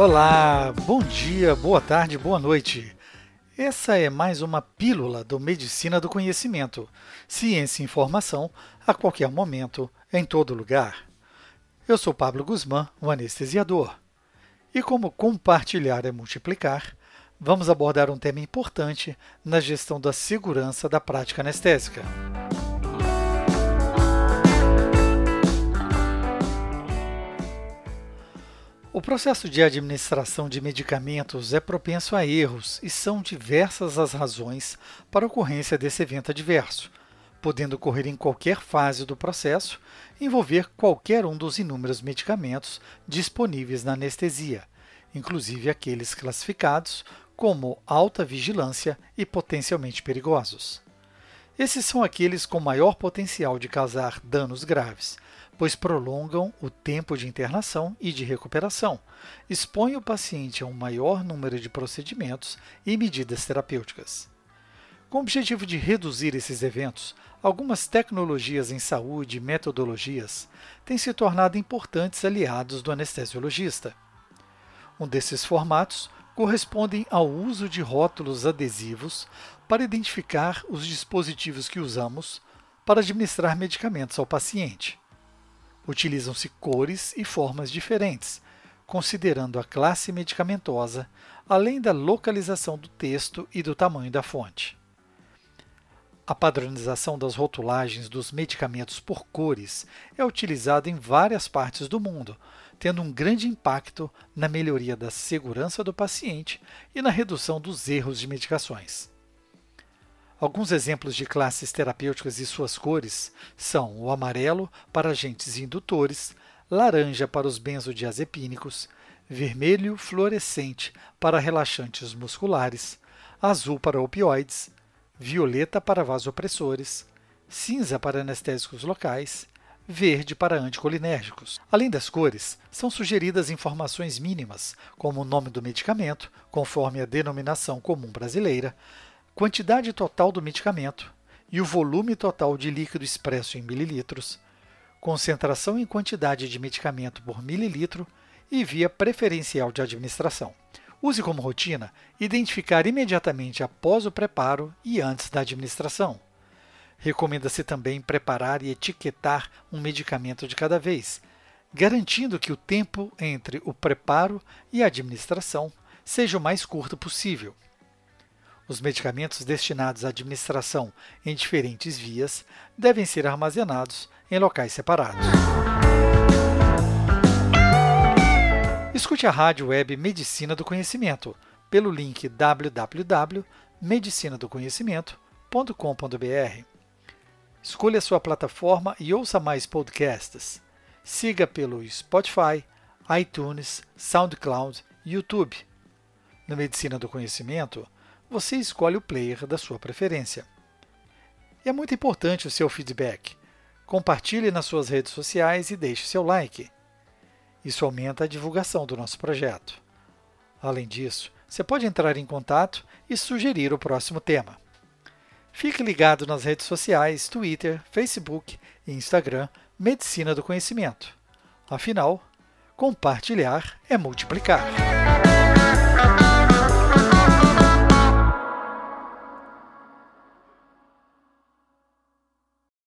Olá, bom dia, boa tarde, boa noite. Essa é mais uma pílula do Medicina do Conhecimento. Ciência e informação a qualquer momento, em todo lugar. Eu sou Pablo Guzmán, o anestesiador. E como compartilhar é multiplicar, vamos abordar um tema importante na gestão da segurança da prática anestésica. O processo de administração de medicamentos é propenso a erros e são diversas as razões para a ocorrência desse evento adverso, podendo ocorrer em qualquer fase do processo, envolver qualquer um dos inúmeros medicamentos disponíveis na anestesia, inclusive aqueles classificados como alta vigilância e potencialmente perigosos. Esses são aqueles com maior potencial de causar danos graves, pois prolongam o tempo de internação e de recuperação, expõem o paciente a um maior número de procedimentos e medidas terapêuticas. Com o objetivo de reduzir esses eventos, algumas tecnologias em saúde e metodologias têm se tornado importantes aliados do anestesiologista. Um desses formatos correspondem ao uso de rótulos adesivos para identificar os dispositivos que usamos para administrar medicamentos ao paciente. Utilizam-se cores e formas diferentes, considerando a classe medicamentosa, além da localização do texto e do tamanho da fonte. A padronização das rotulagens dos medicamentos por cores é utilizada em várias partes do mundo, tendo um grande impacto na melhoria da segurança do paciente e na redução dos erros de medicações. Alguns exemplos de classes terapêuticas e suas cores são o amarelo para agentes indutores, laranja para os benzodiazepínicos, vermelho fluorescente para relaxantes musculares, azul para opioides, violeta para vasopressores, cinza para anestésicos locais, verde para anticolinérgicos. Além das cores, são sugeridas informações mínimas, como o nome do medicamento, conforme a denominação comum brasileira, quantidade total do medicamento e o volume total de líquido expresso em mililitros, concentração em quantidade de medicamento por mililitro e via preferencial de administração. Use como rotina identificar imediatamente após o preparo e antes da administração. Recomenda-se também preparar e etiquetar um medicamento de cada vez, garantindo que o tempo entre o preparo e a administração seja o mais curto possível. Os medicamentos destinados à administração em diferentes vias devem ser armazenados em locais separados. Escute a rádio web Medicina do Conhecimento pelo link www.medicinadoconhecimento.com.br. Escolha sua plataforma e ouça mais podcasts. Siga pelo Spotify, iTunes, SoundCloud e YouTube. No Medicina do Conhecimento, você escolhe o player da sua preferência. E é muito importante o seu feedback. Compartilhe nas suas redes sociais e deixe seu like. Isso aumenta a divulgação do nosso projeto. Além disso, você pode entrar em contato e sugerir o próximo tema. Fique ligado nas redes sociais Twitter, Facebook e Instagram Medicina do Conhecimento. Afinal, compartilhar é multiplicar.